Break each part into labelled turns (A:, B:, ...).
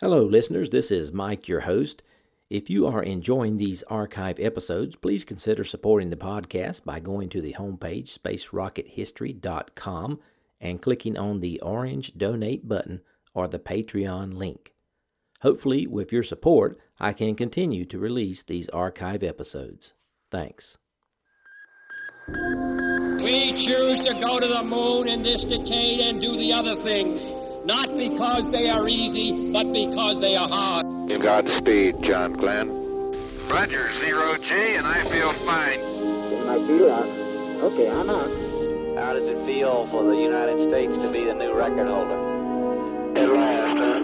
A: Hello, listeners. This is Mike, your host. If you are enjoying these archive episodes, please consider supporting the podcast by going to the homepage, spacerockethistory.com, and clicking on the orange donate button or the Patreon link. Hopefully, with your support, I can continue to release these archive episodes. Thanks.
B: We choose to go to the moon in this decade and do the other things, not because they are easy, but because they are hard.
C: Godspeed, John Glenn.
D: Roger, zero G, and I feel fine.
E: I feel out. Okay, I'm out.
F: How does it feel for the United States to be the new record holder?
D: At last, huh?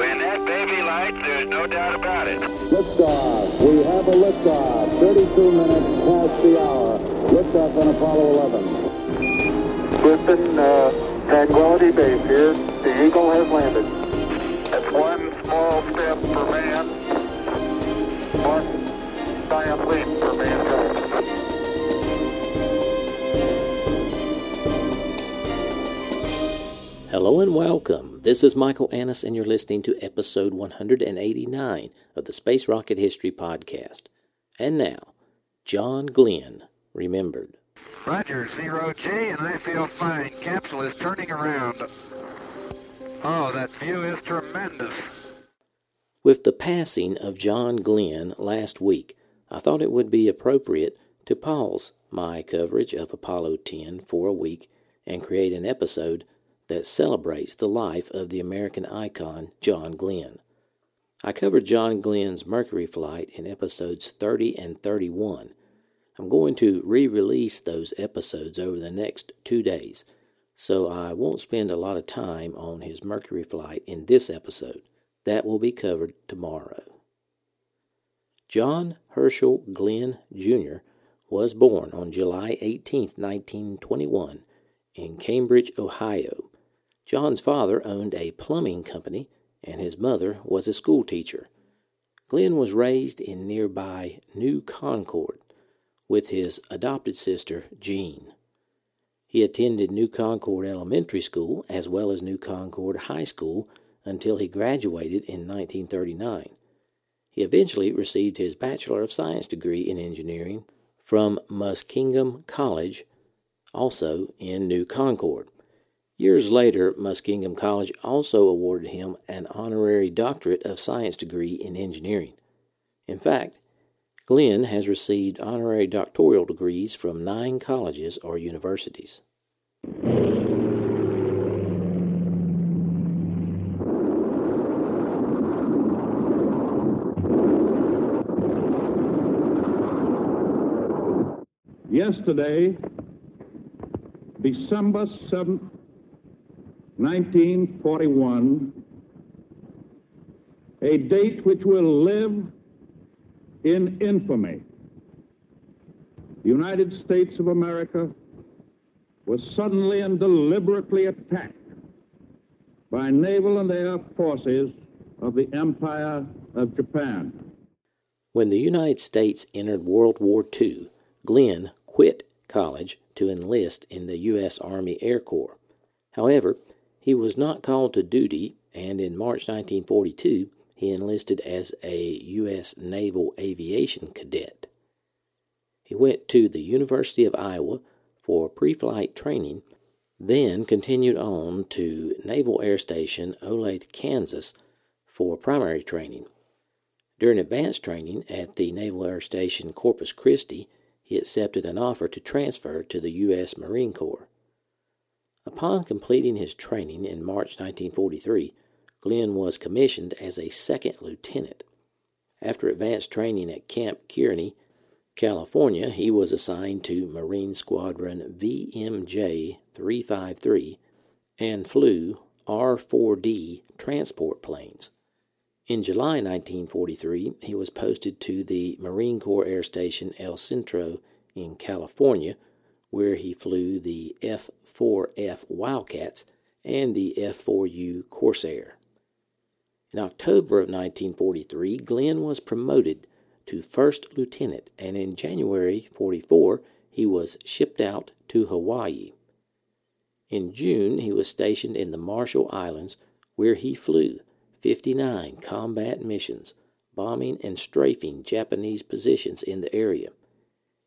D: When that baby lights, there's no doubt about it.
G: Liftoff. We have a liftoff. 32 minutes past the hour. Liftoff on Apollo 11.
C: Houston, uh, Tranquility Base here. The Eagle has landed.
D: That's one small step for man, one giant leap for mankind.
A: Hello and welcome. This is Michael Annis, and you're listening to episode 189 of the Space Rocket History Podcast. And now, John Glenn, remembered.
D: Roger, zero G, and I feel fine. Capsule is turning around. Oh, that view is tremendous.
A: With the passing of John Glenn last week, I thought it would be appropriate to pause my coverage of Apollo 10 for a week and create an episode that celebrates the life of the American icon John Glenn. I covered John Glenn's Mercury flight in episodes 30 and 31. I'm going to re release those episodes over the next two days, so I won't spend a lot of time on his Mercury flight in this episode. That will be covered tomorrow. John Herschel Glenn Jr. was born on July 18, 1921, in Cambridge, Ohio. John's father owned a plumbing company, and his mother was a schoolteacher. Glenn was raised in nearby New Concord with his adopted sister, Jean. He attended New Concord Elementary School as well as New Concord High School until he graduated in 1939. He eventually received his Bachelor of Science degree in engineering from Muskingum College, also in New Concord. Years later, Muskingum College also awarded him an honorary doctorate of science degree in engineering. In fact, Glenn has received honorary doctoral degrees from nine colleges or universities.
G: Yesterday, December 7th, 1941, a date which will live in infamy. The United States of America was suddenly and deliberately attacked by naval and air forces of the Empire of Japan.
A: When the United States entered World War II, Glenn quit college to enlist in the U.S. Army Air Corps. However, he was not called to duty, and in March 1942, he enlisted as a U.S. Naval Aviation Cadet. He went to the University of Iowa for pre flight training, then continued on to Naval Air Station Olathe, Kansas for primary training. During advanced training at the Naval Air Station Corpus Christi, he accepted an offer to transfer to the U.S. Marine Corps. Upon completing his training in March 1943, Glenn was commissioned as a second lieutenant. After advanced training at Camp Kearney, California, he was assigned to Marine Squadron VMJ 353 and flew R 4D transport planes. In July 1943, he was posted to the Marine Corps Air Station El Centro in California, where he flew the F 4F Wildcats and the F 4U Corsair. In October of 1943, Glenn was promoted to first lieutenant, and in January 44, he was shipped out to Hawaii. In June, he was stationed in the Marshall Islands, where he flew 59 combat missions, bombing and strafing Japanese positions in the area.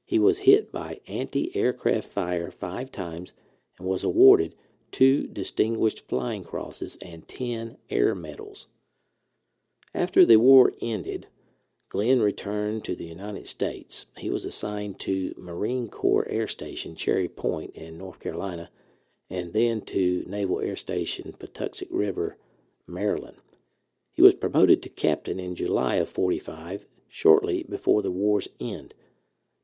A: He was hit by anti aircraft fire five times and was awarded two Distinguished Flying Crosses and 10 Air Medals. After the war ended, Glenn returned to the United States. He was assigned to Marine Corps Air Station Cherry Point in North Carolina and then to Naval Air Station Patuxent River, Maryland. He was promoted to captain in July of 45, shortly before the war's end,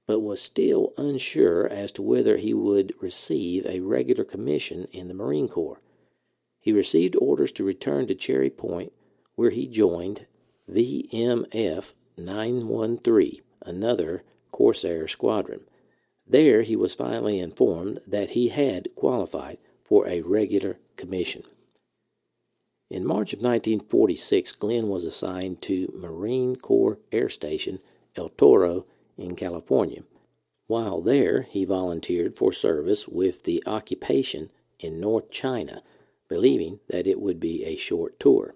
A: but was still unsure as to whether he would receive a regular commission in the Marine Corps. He received orders to return to Cherry Point, where he joined VMF 913, another Corsair squadron. There he was finally informed that he had qualified for a regular commission. In March of 1946, Glenn was assigned to Marine Corps Air Station El Toro in California. While there, he volunteered for service with the occupation in North China, believing that it would be a short tour.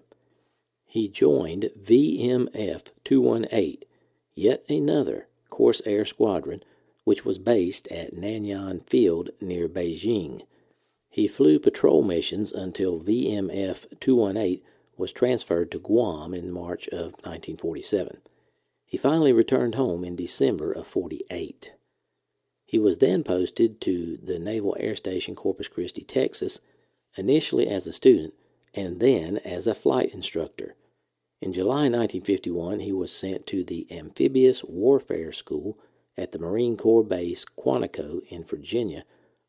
A: He joined VMF 218, yet another Corsair squadron which was based at Nanyuan Field near Beijing. He flew patrol missions until VMF 218 was transferred to Guam in March of 1947. He finally returned home in December of 48. He was then posted to the Naval Air Station Corpus Christi, Texas, initially as a student and then as a flight instructor. In July 1951, he was sent to the Amphibious Warfare School at the Marine Corps Base Quantico in Virginia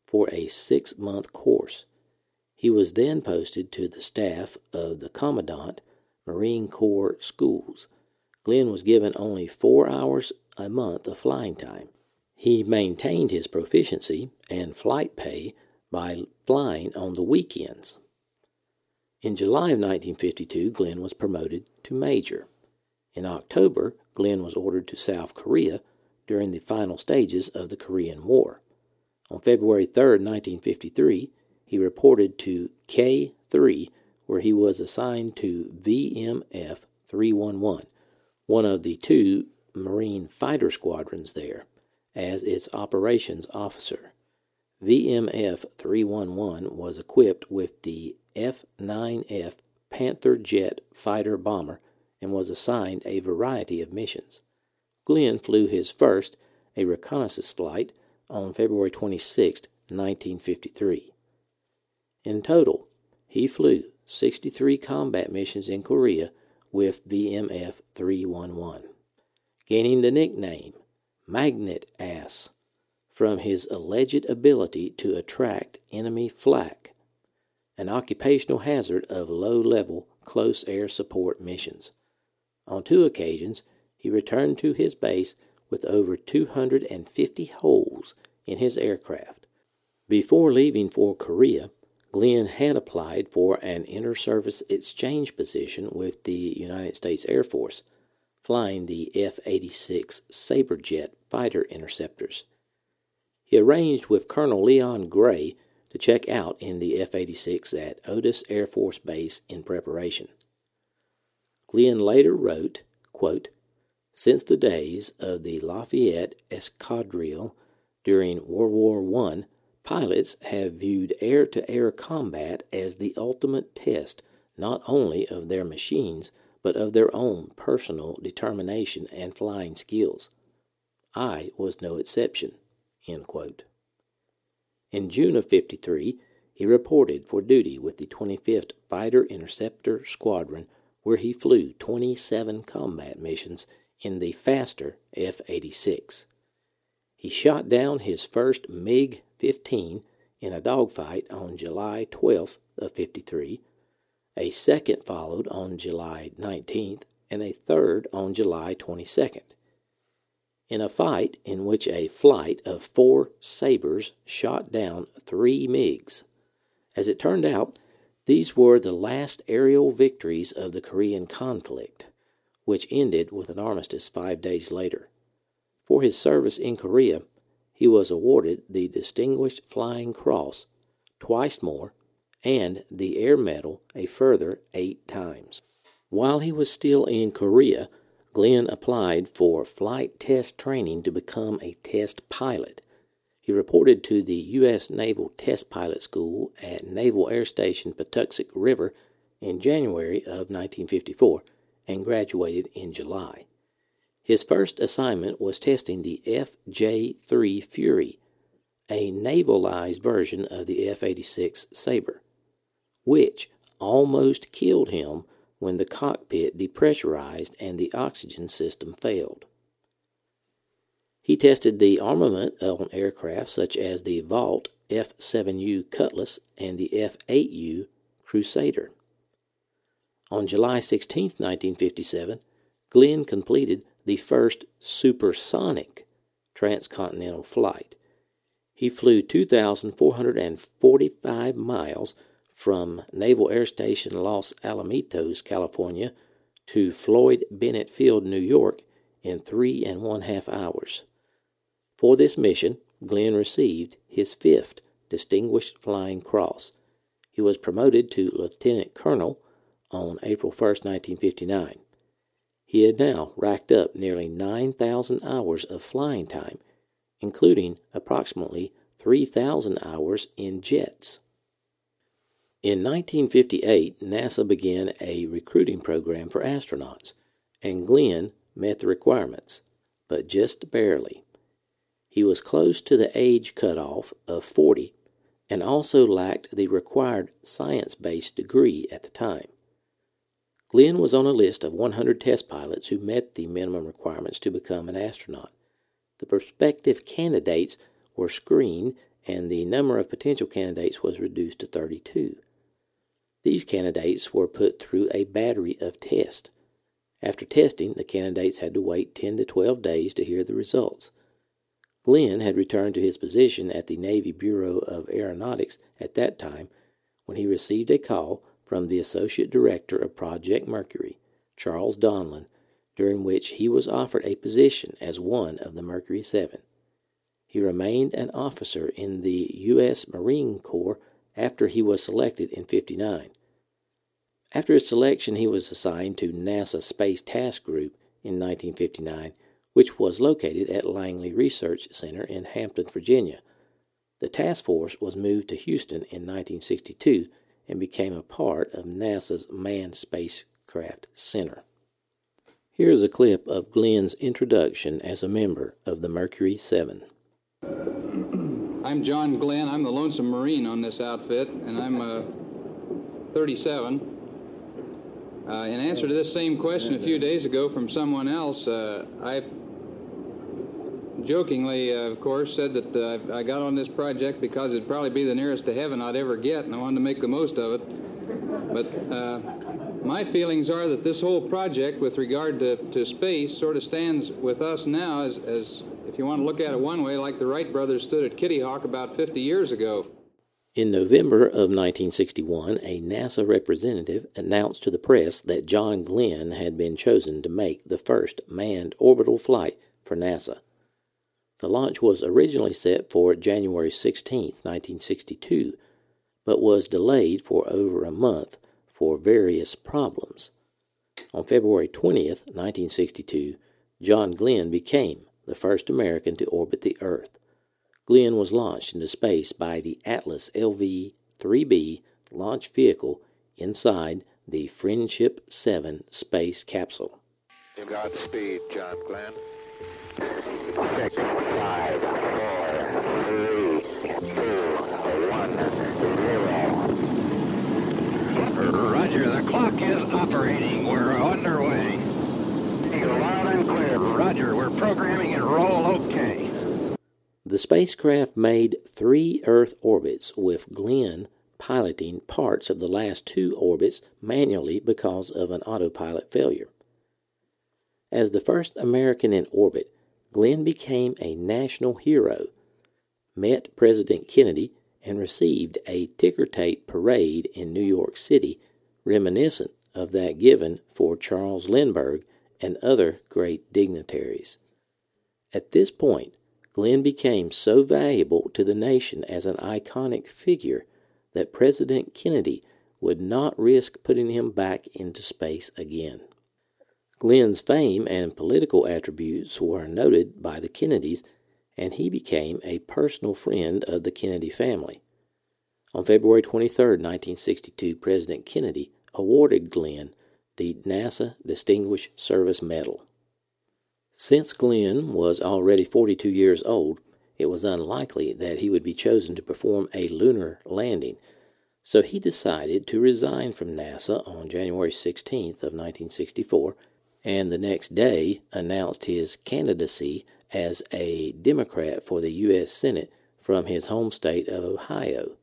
A: for a six month course. He was then posted to the staff of the Commandant Marine Corps Schools. Glenn was given only four hours a month of flying time. He maintained his proficiency and flight pay by flying on the weekends. In July of 1952, Glenn was promoted to major. In October, Glenn was ordered to South Korea during the final stages of the Korean War. On February 3, 1953, he reported to K 3, where he was assigned to VMF 311, one of the two Marine fighter squadrons there, as its operations officer. VMF 311 was equipped with the F 9F Panther jet fighter bomber and was assigned a variety of missions. Glenn flew his first, a reconnaissance flight, on February 26, 1953. In total, he flew 63 combat missions in Korea with VMF 311, gaining the nickname Magnet Ass from his alleged ability to attract enemy flak, an occupational hazard of low level close air support missions. On two occasions, he returned to his base with over 250 holes in his aircraft. Before leaving for Korea, Glenn had applied for an inter service exchange position with the United States Air Force, flying the F 86 Sabre jet fighter interceptors. He arranged with Colonel Leon Gray to check out in the F 86 at Otis Air Force Base in preparation. Glenn later wrote, quote, since the days of the Lafayette Escadrille during World War I, pilots have viewed air to air combat as the ultimate test not only of their machines, but of their own personal determination and flying skills. I was no exception. In June of 53, he reported for duty with the 25th Fighter Interceptor Squadron, where he flew 27 combat missions in the faster F 86. He shot down his first MiG 15 in a dogfight on July 12th of 53. A second followed on July 19th, and a third on July 22nd. In a fight in which a flight of four Sabres shot down three MiGs. As it turned out, these were the last aerial victories of the Korean conflict which ended with an armistice five days later. For his service in Korea, he was awarded the Distinguished Flying Cross twice more and the Air Medal a further eight times. While he was still in Korea, Glenn applied for flight test training to become a test pilot. He reported to the U.S. Naval Test Pilot School at Naval Air Station Patuxent River in January of 1954 and graduated in July. His first assignment was testing the FJ 3 Fury, a navalized version of the F 86 Sabre, which almost killed him when the cockpit depressurized and the oxygen system failed. He tested the armament on aircraft such as the Vought F 7U Cutlass and the F 8U Crusader. On July 16, 1957, Glenn completed the first supersonic transcontinental flight. He flew 2,445 miles from Naval Air Station Los Alamitos, California, to Floyd Bennett Field, New York, in three and one half hours. For this mission, Glenn received his fifth Distinguished Flying Cross. He was promoted to Lieutenant Colonel on April 1, 1959. He had now racked up nearly 9,000 hours of flying time, including approximately 3,000 hours in jets. In 1958, NASA began a recruiting program for astronauts, and Glenn met the requirements, but just barely. He was close to the age cutoff of 40 and also lacked the required science based degree at the time. Glenn was on a list of 100 test pilots who met the minimum requirements to become an astronaut. The prospective candidates were screened, and the number of potential candidates was reduced to 32. These candidates were put through a battery of tests. After testing, the candidates had to wait 10 to 12 days to hear the results. Glenn had returned to his position at the Navy Bureau of Aeronautics at that time when he received a call from the Associate Director of Project Mercury, Charles Donlan, during which he was offered a position as one of the Mercury Seven. He remained an officer in the U.S. Marine Corps after he was selected in 59. After his selection, he was assigned to NASA Space Task Group in 1959, which was located at Langley Research Center in Hampton, Virginia. The task force was moved to Houston in 1962 and became a part of NASA's Manned Spacecraft Center. Here's a clip of Glenn's introduction as a member of the Mercury 7.
H: I'm John Glenn. I'm the lonesome Marine on this outfit, and I'm uh, 37. Uh, in answer to this same question a few days ago from someone else, uh, I jokingly, uh, of course, said that uh, I got on this project because it'd probably be the nearest to heaven I'd ever get, and I wanted to make the most of it. But uh, my feelings are that this whole project, with regard to, to space, sort of stands with us now as, as if you want to look at it one way, like the Wright brothers stood at Kitty Hawk about 50 years ago.
A: In November of 1961, a NASA representative announced to the press that John Glenn had been chosen to make the first manned orbital flight for NASA. The launch was originally set for January 16, 1962, but was delayed for over a month for various problems. On February 20, 1962, John Glenn became the first American to orbit the Earth. Glenn was launched into space by the Atlas LV 3B launch vehicle inside the Friendship 7 space capsule.
D: Godspeed, John Glenn.
E: Six, five, four, three, two, one, zero.
D: Roger, the clock is operating. We're underway.
E: Loud and clear.
D: Roger, we're programming and roll okay.
A: The spacecraft made three Earth orbits with Glenn piloting parts of the last two orbits manually because of an autopilot failure. As the first American in orbit, Glenn became a national hero, met President Kennedy, and received a ticker tape parade in New York City reminiscent of that given for Charles Lindbergh and other great dignitaries. At this point, Glenn became so valuable to the nation as an iconic figure that President Kennedy would not risk putting him back into space again. Glenn's fame and political attributes were noted by the Kennedys, and he became a personal friend of the Kennedy family. On February 23, 1962, President Kennedy awarded Glenn the NASA Distinguished Service Medal. Since Glenn was already 42 years old, it was unlikely that he would be chosen to perform a lunar landing, so he decided to resign from NASA on January 16th of 1964 and the next day announced his candidacy as a Democrat for the U.S. Senate from his home state of Ohio.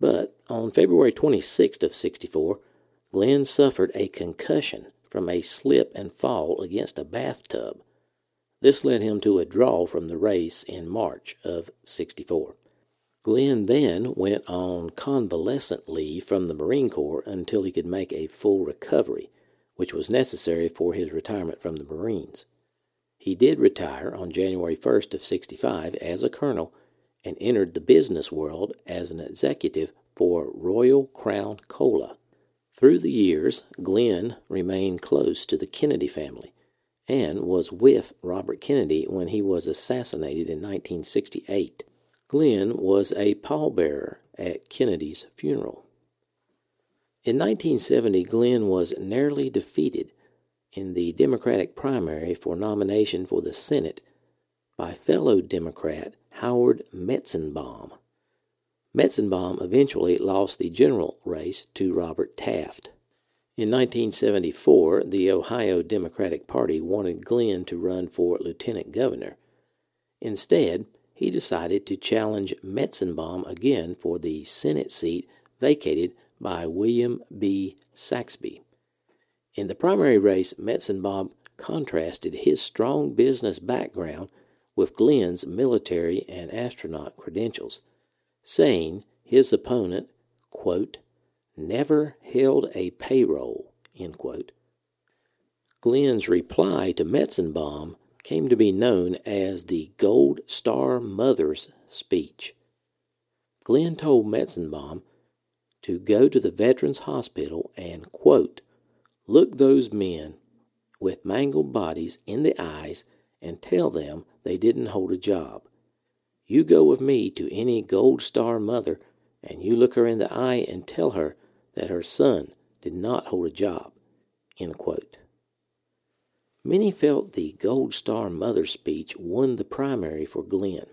A: But on February 26th of 64, Glenn suffered a concussion from a slip and fall against a bathtub. This led him to a draw from the race in March of 64. Glenn then went on convalescent leave from the Marine Corps until he could make a full recovery, which was necessary for his retirement from the Marines. He did retire on January 1st of 65 as a colonel and entered the business world as an executive for Royal Crown Cola. Through the years, Glenn remained close to the Kennedy family and was with Robert Kennedy when he was assassinated in 1968. Glenn was a pallbearer at Kennedy's funeral. In 1970, Glenn was narrowly defeated in the Democratic primary for nomination for the Senate by fellow Democrat Howard Metzenbaum. Metzenbaum eventually lost the general race to Robert Taft. In 1974, the Ohio Democratic Party wanted Glenn to run for lieutenant governor. Instead, he decided to challenge Metzenbaum again for the Senate seat vacated by William B. Saxbe. In the primary race, Metzenbaum contrasted his strong business background with Glenn's military and astronaut credentials, saying his opponent, quote, never held a payroll, end quote. Glenn's reply to Metzenbaum came to be known as the Gold Star Mother's speech. Glenn told Metzenbaum to go to the Veterans Hospital and, quote, look those men with mangled bodies in the eyes and tell them they didn't hold a job. You go with me to any Gold Star mother and you look her in the eye and tell her that her son did not hold a job. Many felt the Gold Star Mother speech won the primary for Glenn.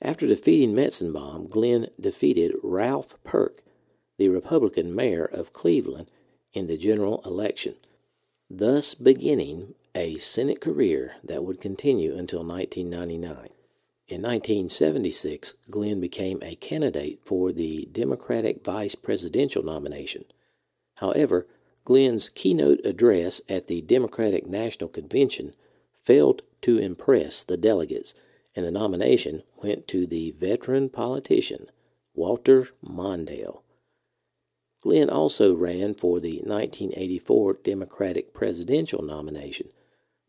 A: After defeating Metzenbaum, Glenn defeated Ralph Perk the Republican mayor of Cleveland in the general election, thus beginning a Senate career that would continue until 1999. In 1976, Glenn became a candidate for the Democratic vice presidential nomination. However, Glenn's keynote address at the Democratic National Convention failed to impress the delegates, and the nomination went to the veteran politician Walter Mondale. Glenn also ran for the 1984 Democratic presidential nomination,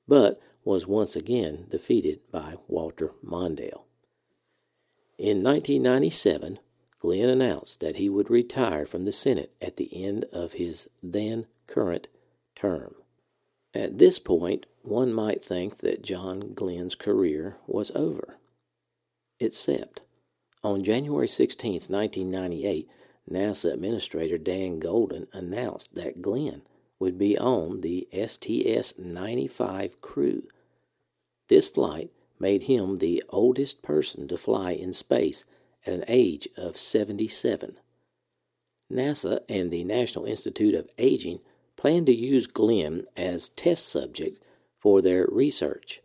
A: but was once again defeated by Walter Mondale. In 1997, Glenn announced that he would retire from the Senate at the end of his then current term. At this point, one might think that John Glenn's career was over. Except, on January 16, 1998, NASA Administrator Dan Goldin announced that Glenn would be on the STS 95 crew. This flight made him the oldest person to fly in space at an age of 77. NASA and the National Institute of Aging plan to use Glenn as test subject for their research.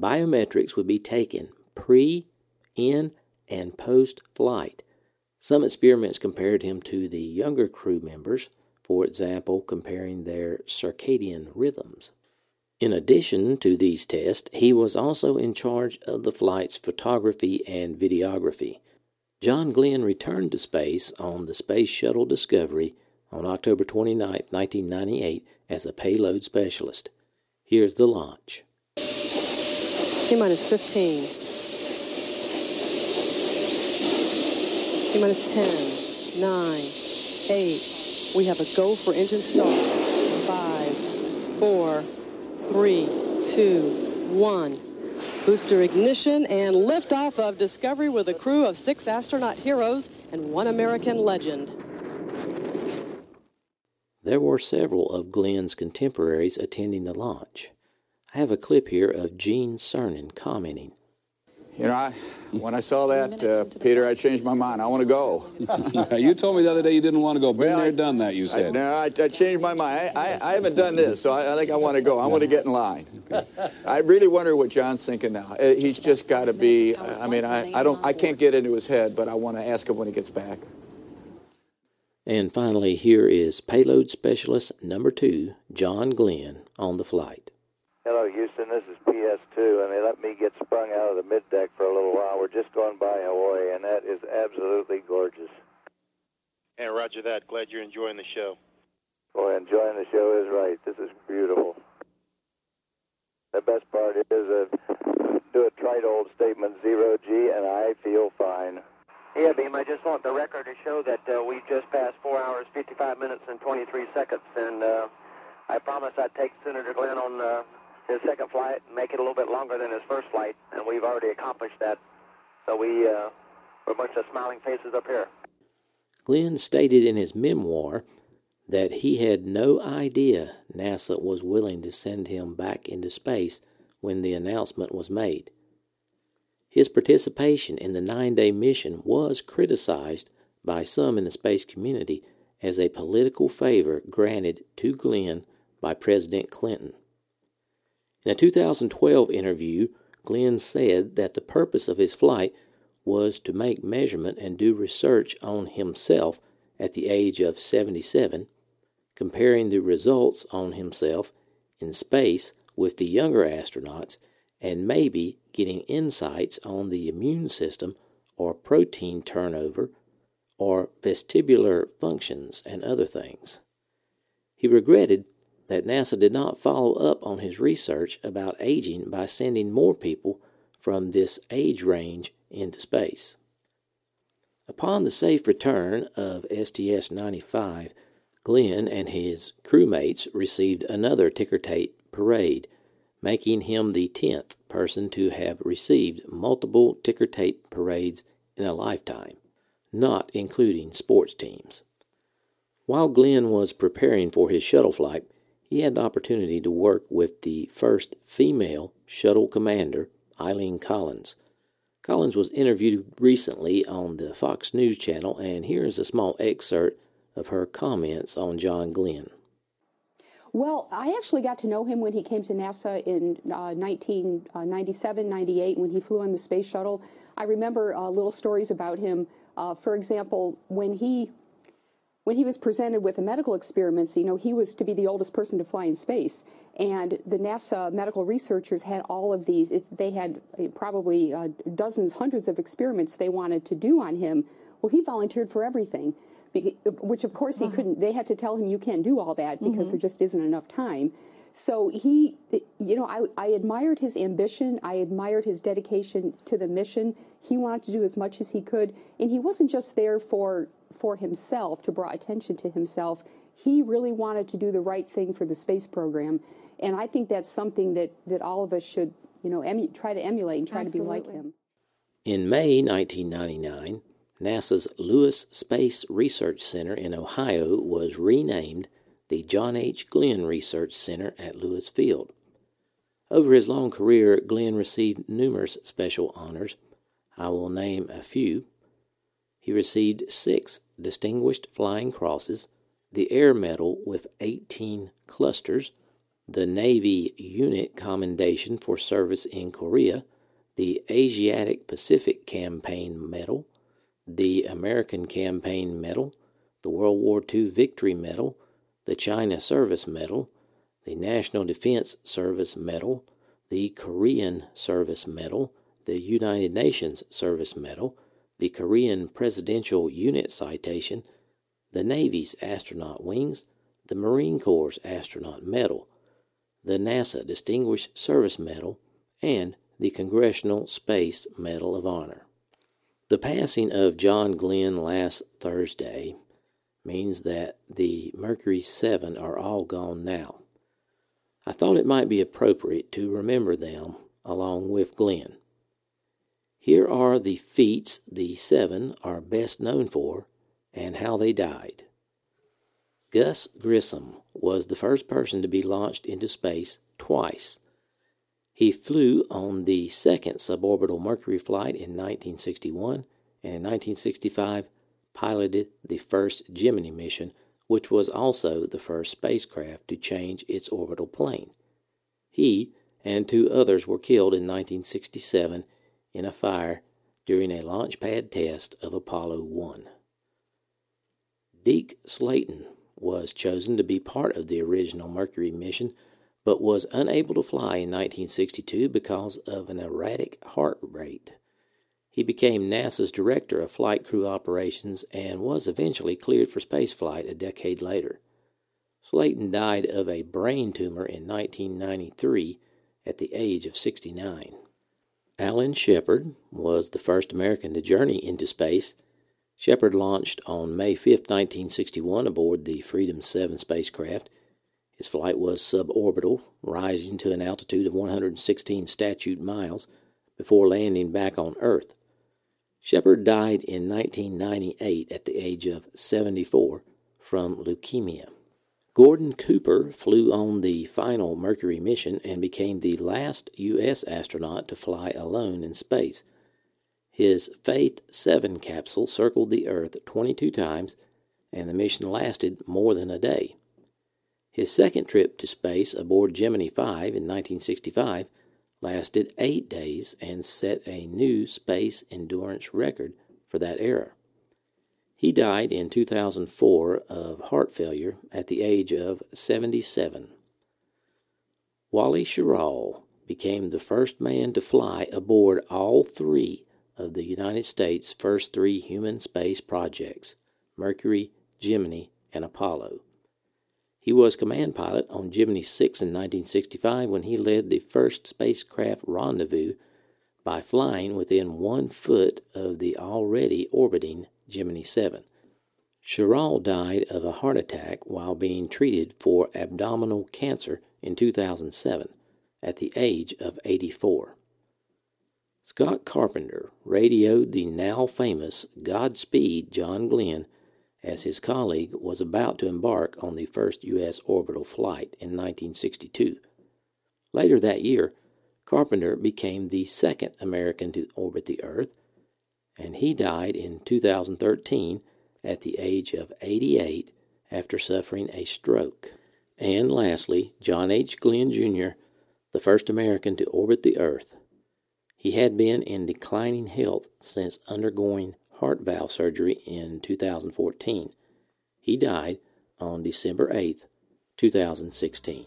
A: Biometrics would be taken pre, in, and post flight some experiments compared him to the younger crew members, for example, comparing their circadian rhythms. In addition to these tests, he was also in charge of the flight's photography and videography. John Glenn returned to space on the Space Shuttle Discovery on October 29, 1998, as a payload specialist. Here's the launch.
I: T minus 15. T minus 10, 9, eight. We have a go for engine start. Five, four, three, two, one. Booster ignition and liftoff of Discovery with a crew of six astronaut heroes and one American legend.
A: There were several of Glenn's contemporaries attending the launch. I have a clip here of Gene Cernan commenting.
J: You know, I, when I saw that, uh, Peter, I changed my mind. I want to go.
K: you told me the other day you didn't want to go. Been
J: Well,
K: there,
J: I-
K: done that, you
J: I,
K: said.
J: no, I, I changed my mind. I, I, I haven't done this, so I, I think I want to go. I want to get in line. I really wonder what John's thinking now. Uh, He's just got to be. I mean, I, I don't. I can't get into his head, but I want to ask him when he gets back.
A: And finally, here is payload specialist number two, John Glenn, on the flight.
F: Hello, Houston. This is PS2, and they let me get sprung out of the middeck for a little while. We're just going by Hawaii, and that is absolutely gorgeous.
L: And roger that. Glad you're enjoying the show.
F: Boy, enjoying the show is right. This is beautiful. The best part is uh, do a trite old statement, zero G, and I feel fine.
M: Yeah, Beam, I just want the record to show that uh, we just passed 4 hours, 55 minutes, and 23 seconds, and uh, I promised I'd take Senator Glenn on uh, his second flight and make it a little bit longer than his first flight, and we've already accomplished that. So we, uh, we're a bunch of smiling faces up here.
A: Glenn stated in his memoir that he had no idea NASA was willing to send him back into space when the announcement was made. His participation in the nine day mission was criticized by some in the space community as a political favor granted to Glenn by President Clinton. In a 2012 interview, Glenn said that the purpose of his flight was to make measurement and do research on himself at the age of 77, comparing the results on himself in space with the younger astronauts, and maybe getting insights on the immune system or protein turnover or vestibular functions and other things. He regretted that NASA did not follow up on his research about aging by sending more people from this age range into space. Upon the safe return of STS 95, Glenn and his crewmates received another ticker tape parade, making him the 10th person to have received multiple ticker tape parades in a lifetime, not including sports teams. While Glenn was preparing for his shuttle flight, he had the opportunity to work with the first female shuttle commander, Eileen Collins. Collins was interviewed recently on the Fox News channel, and here is a small excerpt of her comments on John Glenn.
N: Well, I actually got to know him when he came to NASA in uh, 1997, 98, when he flew on the space shuttle. I remember uh, little stories about him. Uh, for example, when he when he was presented with the medical experiments, you know, he was to be the oldest person to fly in space. And the NASA medical researchers had all of these. It, they had uh, probably uh, dozens, hundreds of experiments they wanted to do on him. Well, he volunteered for everything, which of course he couldn't. They had to tell him you can't do all that because
O: Mhm.
N: there just isn't enough time. So he, you know, I, I admired his ambition. I admired his dedication to the mission. He wanted to do as much as he could, and he wasn't just there for for himself to draw attention to himself. He really wanted to do the right thing for the space program, and I think that's something that that all of us should, you know, emu- try to emulate and try to be like him.
A: In May 1999, NASA's Lewis Space Research Center in Ohio was renamed the John H. Glenn Research Center at Lewis Field. Over his long career, Glenn received numerous special honors. I will name a few. He received six Distinguished Flying Crosses, the Air Medal with 18 clusters, the Navy Unit Commendation for Service in Korea, the Asiatic Pacific Campaign Medal, the American Campaign Medal, the World War II Victory Medal, the China Service Medal, the National Defense Service Medal, the Korean Service Medal, the United Nations Service Medal, the Korean Presidential Unit Citation, the Navy's Astronaut Wings, the Marine Corps Astronaut Medal, the NASA Distinguished Service Medal, and the Congressional Space Medal of Honor. The passing of John Glenn last Thursday means that the Mercury 7 are all gone now. I thought it might be appropriate to remember them along with Glenn. Here are the feats the seven are best known for and how they died. Gus Grissom was the first person to be launched into space twice. He flew on the second suborbital Mercury flight in 1961 and in 1965 piloted the first Gemini mission, which was also the first spacecraft to change its orbital plane. He and two others were killed in 1967 in a fire during a launch pad test of Apollo 1. Deke Slayton was chosen to be part of the original Mercury mission, but was unable to fly in 1962 because of an erratic heart rate. He became NASA's Director of Flight Crew Operations and was eventually cleared for spaceflight a decade later. Slayton died of a brain tumor in 1993 at the age of 69. Alan Shepard was the first American to journey into space. Shepard launched on May 5, 1961, aboard the Freedom 7 spacecraft. His flight was suborbital, rising to an altitude of 116 statute miles before landing back on Earth. Shepard died in 1998 at the age of 74 from leukemia. Gordon Cooper flew on the final Mercury mission and became the last U.S. astronaut to fly alone in space. His Faith 7 capsule circled the Earth 22 times, and the mission lasted more than a day. His second trip to space aboard Gemini 5 in 1965 lasted eight days and set a new space endurance record for that era. He died in 2004 of heart failure at the age of 77. Wally Schirra became the first man to fly aboard all three of the United States' first three human space projects Mercury, Gemini, and Apollo. He was command pilot on Gemini 6 in 1965 when he led the first spacecraft rendezvous by flying within one foot of the already orbiting Gemini 7. Schirra died of a heart attack while being treated for abdominal cancer in 2007 at the age of 84. Scott Carpenter radioed the now famous Godspeed John Glenn as his colleague was about to embark on the first U.S. orbital flight in 1962. Later that year, Carpenter became the second American to orbit the Earth, and he died in 2013 at the age of 88 after suffering a stroke. And lastly, John H. Glenn Jr., the first American to orbit the Earth. He had been in declining health since undergoing heart valve surgery in 2014. He died on December 8, 2016.